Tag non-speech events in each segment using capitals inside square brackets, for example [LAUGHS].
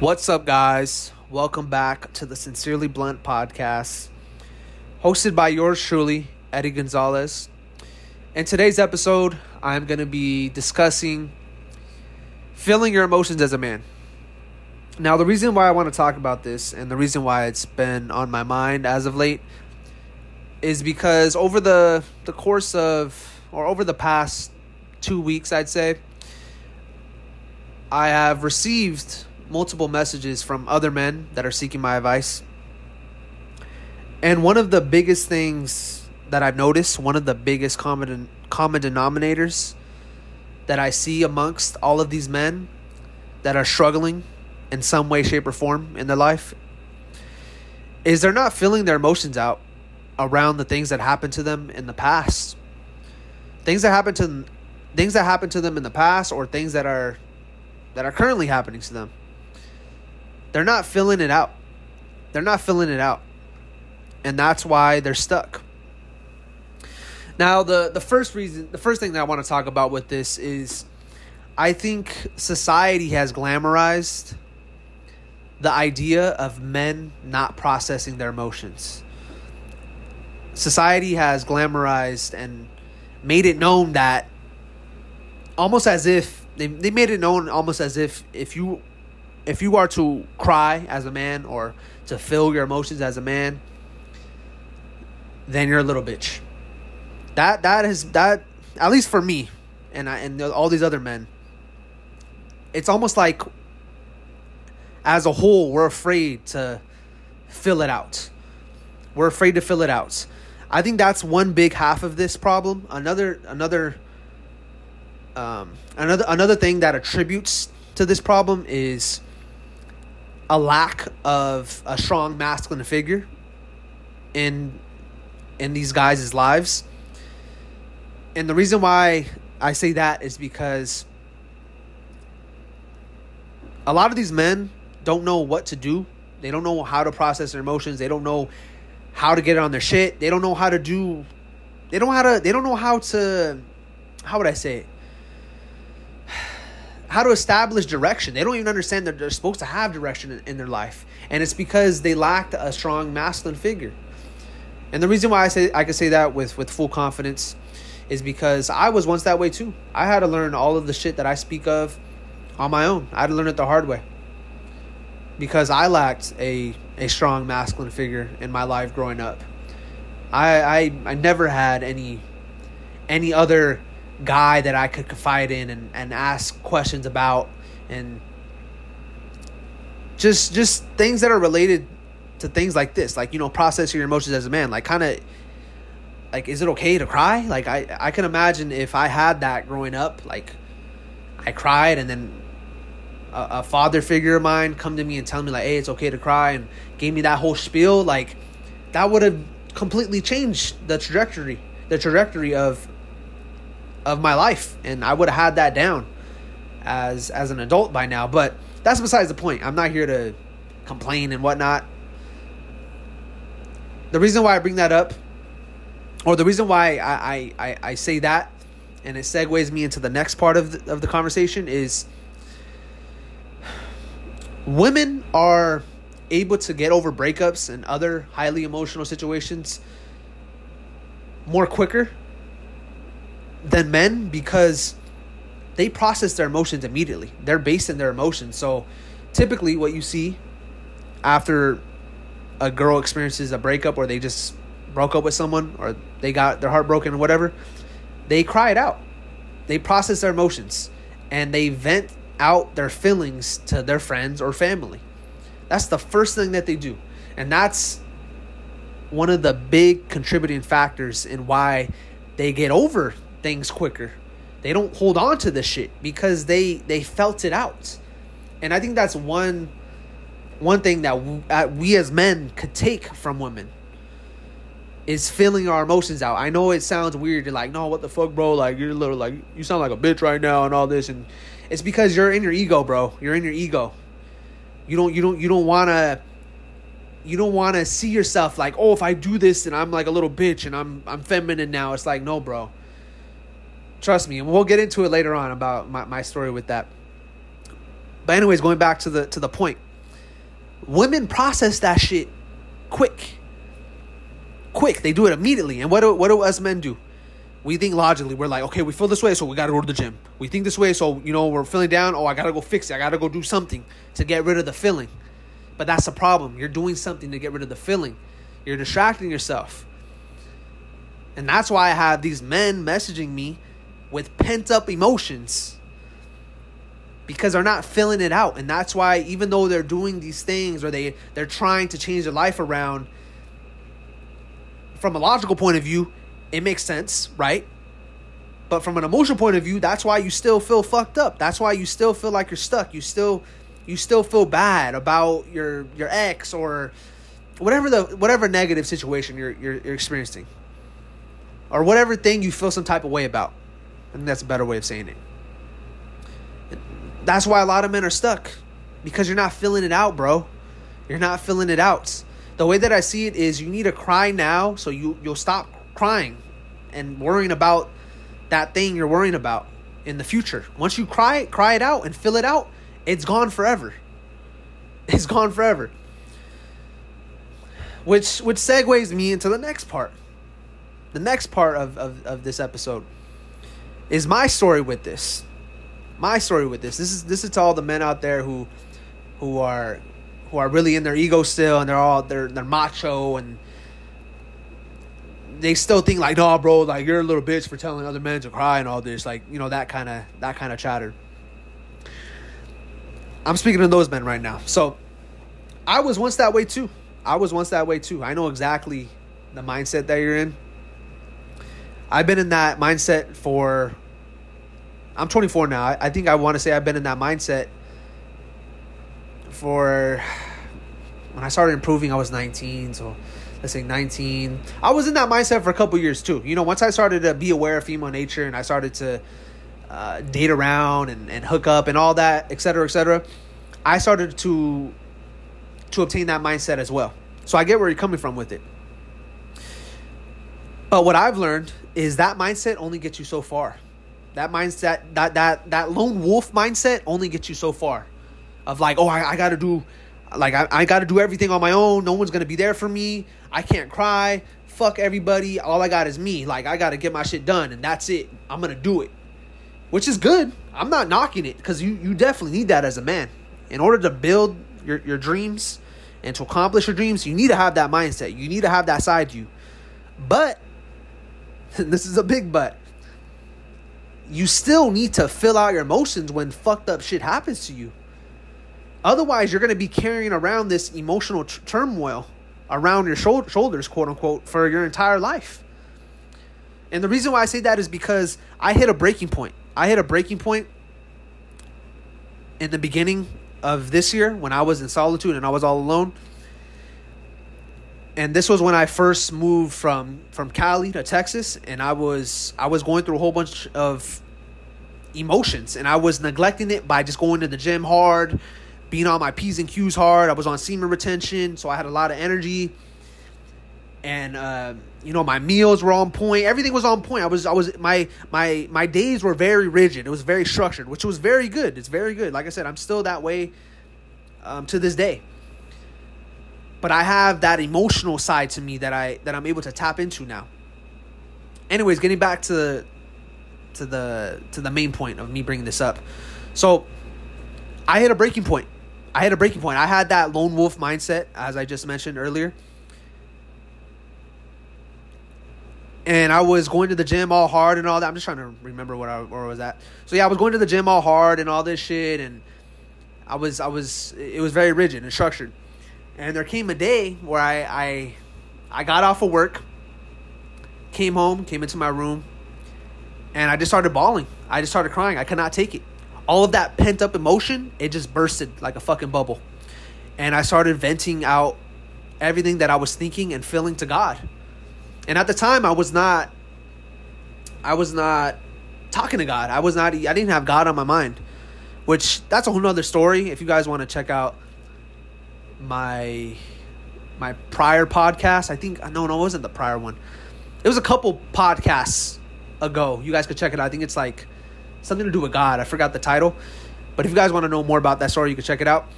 What's up, guys? Welcome back to the Sincerely Blunt podcast, hosted by yours truly, Eddie Gonzalez. In today's episode, I'm going to be discussing feeling your emotions as a man. Now, the reason why I want to talk about this and the reason why it's been on my mind as of late is because over the the course of or over the past 2 weeks, I'd say, I have received multiple messages from other men that are seeking my advice. And one of the biggest things that I've noticed, one of the biggest common common denominators that I see amongst all of these men that are struggling in some way, shape, or form in their life is they're not feeling their emotions out around the things that happened to them in the past. Things that happened to things that happened to them in the past or things that are that are currently happening to them. They're not filling it out. They're not filling it out. And that's why they're stuck. Now, the, the first reason, the first thing that I want to talk about with this is I think society has glamorized the idea of men not processing their emotions. Society has glamorized and made it known that almost as if they, they made it known almost as if if you if you are to cry as a man or to feel your emotions as a man, then you're a little bitch. That that is that at least for me and I, and all these other men. It's almost like as a whole we're afraid to fill it out. We're afraid to fill it out. I think that's one big half of this problem. Another another um, another another thing that attributes to this problem is a lack of a strong masculine figure in in these guys' lives. And the reason why I say that is because a lot of these men don't know what to do. They don't know how to process their emotions. They don't know how to get on their shit. They don't know how to do they don't how to they don't know how to how would I say it? How to establish direction. They don't even understand that they're supposed to have direction in, in their life, and it's because they lacked a strong masculine figure. And the reason why I say I can say that with with full confidence is because I was once that way too. I had to learn all of the shit that I speak of on my own. I had to learn it the hard way because I lacked a a strong masculine figure in my life growing up. I I, I never had any any other guy that I could confide in and, and ask questions about and just just things that are related to things like this like you know processing your emotions as a man like kind of like is it okay to cry? Like i i can imagine if i had that growing up like i cried and then a, a father figure of mine come to me and tell me like hey it's okay to cry and gave me that whole spiel like that would have completely changed the trajectory the trajectory of of my life, and I would have had that down as as an adult by now. But that's besides the point. I'm not here to complain and whatnot. The reason why I bring that up, or the reason why I I, I, say that, and it segues me into the next part of the, of the conversation is women are able to get over breakups and other highly emotional situations more quicker than men because they process their emotions immediately. They're based in their emotions. So typically what you see after a girl experiences a breakup or they just broke up with someone or they got their heart broken or whatever, they cry it out. They process their emotions and they vent out their feelings to their friends or family. That's the first thing that they do. And that's one of the big contributing factors in why they get over things quicker. They don't hold on to this shit because they they felt it out. And I think that's one one thing that we, uh, we as men could take from women is feeling our emotions out. I know it sounds weird. You're like, no, what the fuck, bro? Like you're little like you sound like a bitch right now and all this, and it's because you're in your ego, bro. You're in your ego. You don't you don't you don't wanna you don't wanna see yourself like, oh, if I do this and I'm like a little bitch and I'm I'm feminine now. It's like, no, bro. Trust me, and we'll get into it later on about my, my story with that. But anyways, going back to the to the point. Women process that shit quick. Quick. They do it immediately. And what do, what do us men do? We think logically. We're like, okay, we feel this way, so we got to go to the gym. We think this way, so, you know, we're feeling down. Oh, I got to go fix it. I got to go do something to get rid of the feeling. But that's the problem. You're doing something to get rid of the feeling. You're distracting yourself. And that's why I have these men messaging me with pent up emotions because they're not filling it out. And that's why even though they're doing these things or they they're trying to change their life around from a logical point of view, it makes sense, right? But from an emotional point of view, that's why you still feel fucked up. That's why you still feel like you're stuck. You still you still feel bad about your your ex or whatever the whatever negative situation you're you're, you're experiencing. Or whatever thing you feel some type of way about. I think that's a better way of saying it. That's why a lot of men are stuck because you're not filling it out, bro. You're not filling it out. The way that I see it is you need to cry now so you you'll stop crying and worrying about that thing you're worrying about in the future. Once you cry, cry it out and fill it out, it's gone forever. [LAUGHS] It's gone forever. Which which segues me into the next part. The next part of, of, of this episode is my story with this my story with this. This is this is to all the men out there who who are who are really in their ego still and they're all they're they're macho and they still think like, no, bro, like you're a little bitch for telling other men to cry and all this, like you know that kind of that kind of chatter. I'm speaking to those men right now. So I was once that way too. I was once that way too. I know exactly the mindset that you're in. I've been in that mindset for I'm 24 now. I, think I want to say I've been in that mindset for when I started improving. I was 19, so let's say 19. I was in that mindset for a couple years too. You know, once I started to be aware of female nature and I started to uh, date around and, and hook up and all that, etc., etc., I started to to obtain that mindset as well. So I get where you're coming from with it. But what I've learned is that mindset only gets you so far. That mindset, that that that lone wolf mindset, only gets you so far. Of like, oh, I, I got to do, like, I, I got to do everything on my own. No one's gonna be there for me. I can't cry. Fuck everybody. All I got is me. Like, I got to get my shit done, and that's it. I'm gonna do it, which is good. I'm not knocking it because you you definitely need that as a man in order to build your your dreams and to accomplish your dreams. You need to have that mindset. You need to have that side you. But [LAUGHS] this is a big but you still need to fill out your emotions when fucked up shit happens to you. Otherwise, you're going to be carrying around this emotional turmoil around your sh- shoulders, quote unquote, for your entire life. And the reason why I say that is because I hit a breaking point. I hit a breaking point in the beginning of this year when I was in solitude and I was all alone. And this was when I first moved from from Cali to Texas and I was I was going through a whole bunch of emotions and I was neglecting it by just going to the gym hard, being on my P's and Q's hard. I was on semen retention, so I had a lot of energy. And uh, you know, my meals were on point. Everything was on point. I was I was my my my days were very rigid. It was very structured, which was very good. It's very good. Like I said, I'm still that way um, to this day. But I have that emotional side to me that I that I'm able to tap into now. Anyways, getting back to to the to the main point of me bringing this up. So I hit a breaking point. I hit a breaking point. I had that lone wolf mindset, as I just mentioned earlier. And I was going to the gym all hard and all that. I'm just trying to remember what I where I was at. So yeah, I was going to the gym all hard and all this shit, and I was I was it was very rigid and structured. And there came a day where I I, I got off of work, came home, came into my room, and I just started bawling. I just started crying. I could not take it. All of that pent up emotion, it just bursted like a fucking bubble. And I started venting out everything that I was thinking and feeling to God. And at the time, I was not, I was not talking to God. I was not, I didn't have God on my mind, which that's a whole nother story. If you guys want to check out my, my prior podcast, I think, uh, no, no, it wasn't the prior one. It was a couple podcasts ago. You guys could check it out. I think it's like something to do with God. I forgot the title. But if you guys want to know more about that story, you can check it out.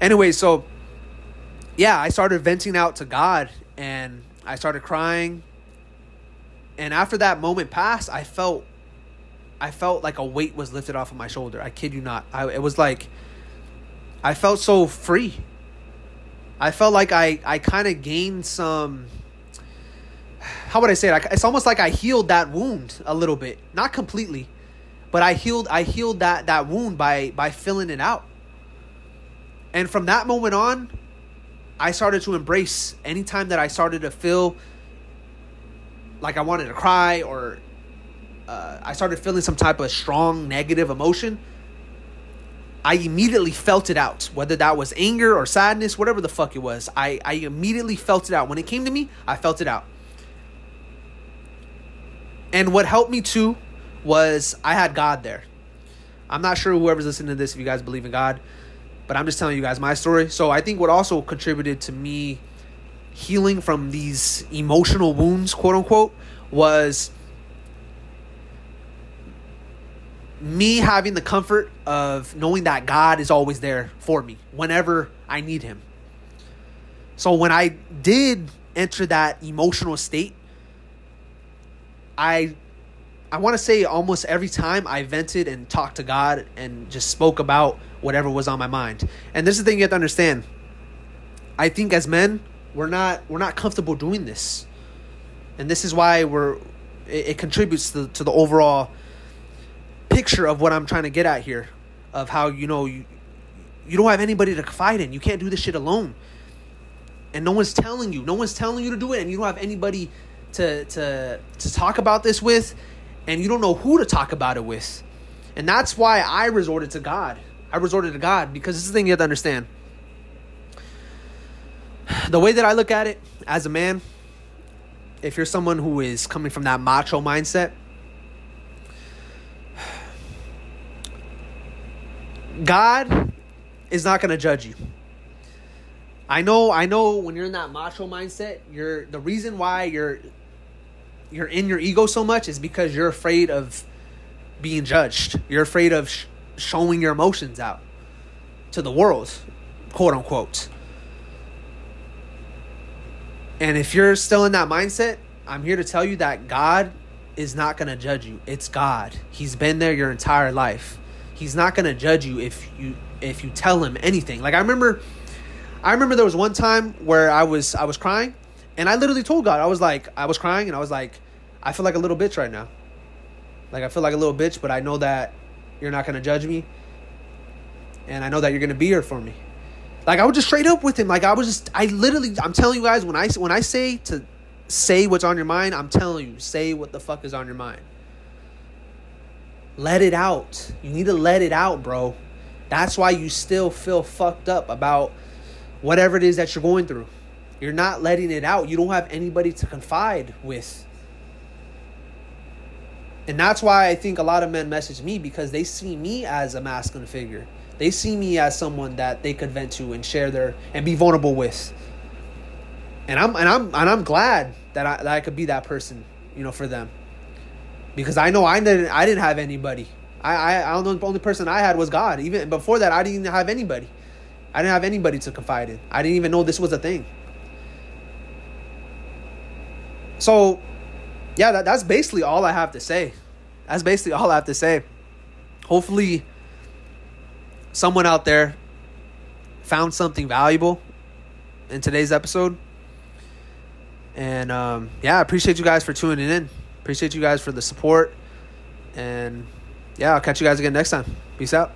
Anyway, so yeah, I started venting out to God and I started crying. And after that moment passed, I felt I felt like a weight was lifted off of my shoulder. I kid you not. I it was like I felt so free. I felt like I I kind of gained some how would I say it? It's almost like I healed that wound a little bit, not completely, but I healed I healed that that wound by by filling it out. And from that moment on, I started to embrace anytime that I started to feel like I wanted to cry or uh, I started feeling some type of strong negative emotion. I immediately felt it out, whether that was anger or sadness, whatever the fuck it was. I, I immediately felt it out. When it came to me, I felt it out. And what helped me too was I had God there. I'm not sure whoever's listening to this if you guys believe in God, but I'm just telling you guys my story. So I think what also contributed to me healing from these emotional wounds, quote unquote, was me having the comfort of knowing that God is always there for me whenever I need Him. So when I did enter that emotional state, I I want to say almost every time I vented and talked to God and just spoke about whatever was on my mind. And this is the thing you have to understand. I think as men, we're not we're not comfortable doing this. And this is why we're it, it contributes to, to the overall picture of what I'm trying to get at here of how you know you you don't have anybody to confide in. You can't do this shit alone. And no one's telling you. No one's telling you to do it and you don't have anybody to to to talk about this with and you don't know who to talk about it with. And that's why I resorted to God. I resorted to God because this is the thing you have to understand. The way that I look at it as a man, if you're someone who is coming from that macho mindset, God is not going to judge you. I know I know when you're in that macho mindset, you're the reason why you're you're in your ego so much is because you're afraid of being judged. You're afraid of sh- showing your emotions out to the world, quote unquote. And if you're still in that mindset, I'm here to tell you that God is not going to judge you. It's God. He's been there your entire life. He's not going to judge you if you if you tell him anything. Like I remember I remember there was one time where I was I was crying and I literally told God, I was like, I was crying and I was like, I feel like a little bitch right now. Like, I feel like a little bitch, but I know that you're not going to judge me. And I know that you're going to be here for me. Like, I was just straight up with him. Like, I was just, I literally, I'm telling you guys, when I, when I say to say what's on your mind, I'm telling you, say what the fuck is on your mind. Let it out. You need to let it out, bro. That's why you still feel fucked up about whatever it is that you're going through. You're not letting it out. You don't have anybody to confide with. And that's why I think a lot of men message me because they see me as a masculine figure. They see me as someone that they could vent to and share their and be vulnerable with. And I'm and I'm and I'm glad that I that I could be that person, you know, for them. Because I know I didn't I didn't have anybody. I I, I don't know the only person I had was God. Even before that I didn't have anybody. I didn't have anybody to confide in. I didn't even know this was a thing. So, yeah, that, that's basically all I have to say. That's basically all I have to say. Hopefully, someone out there found something valuable in today's episode. And um, yeah, I appreciate you guys for tuning in. Appreciate you guys for the support. And yeah, I'll catch you guys again next time. Peace out.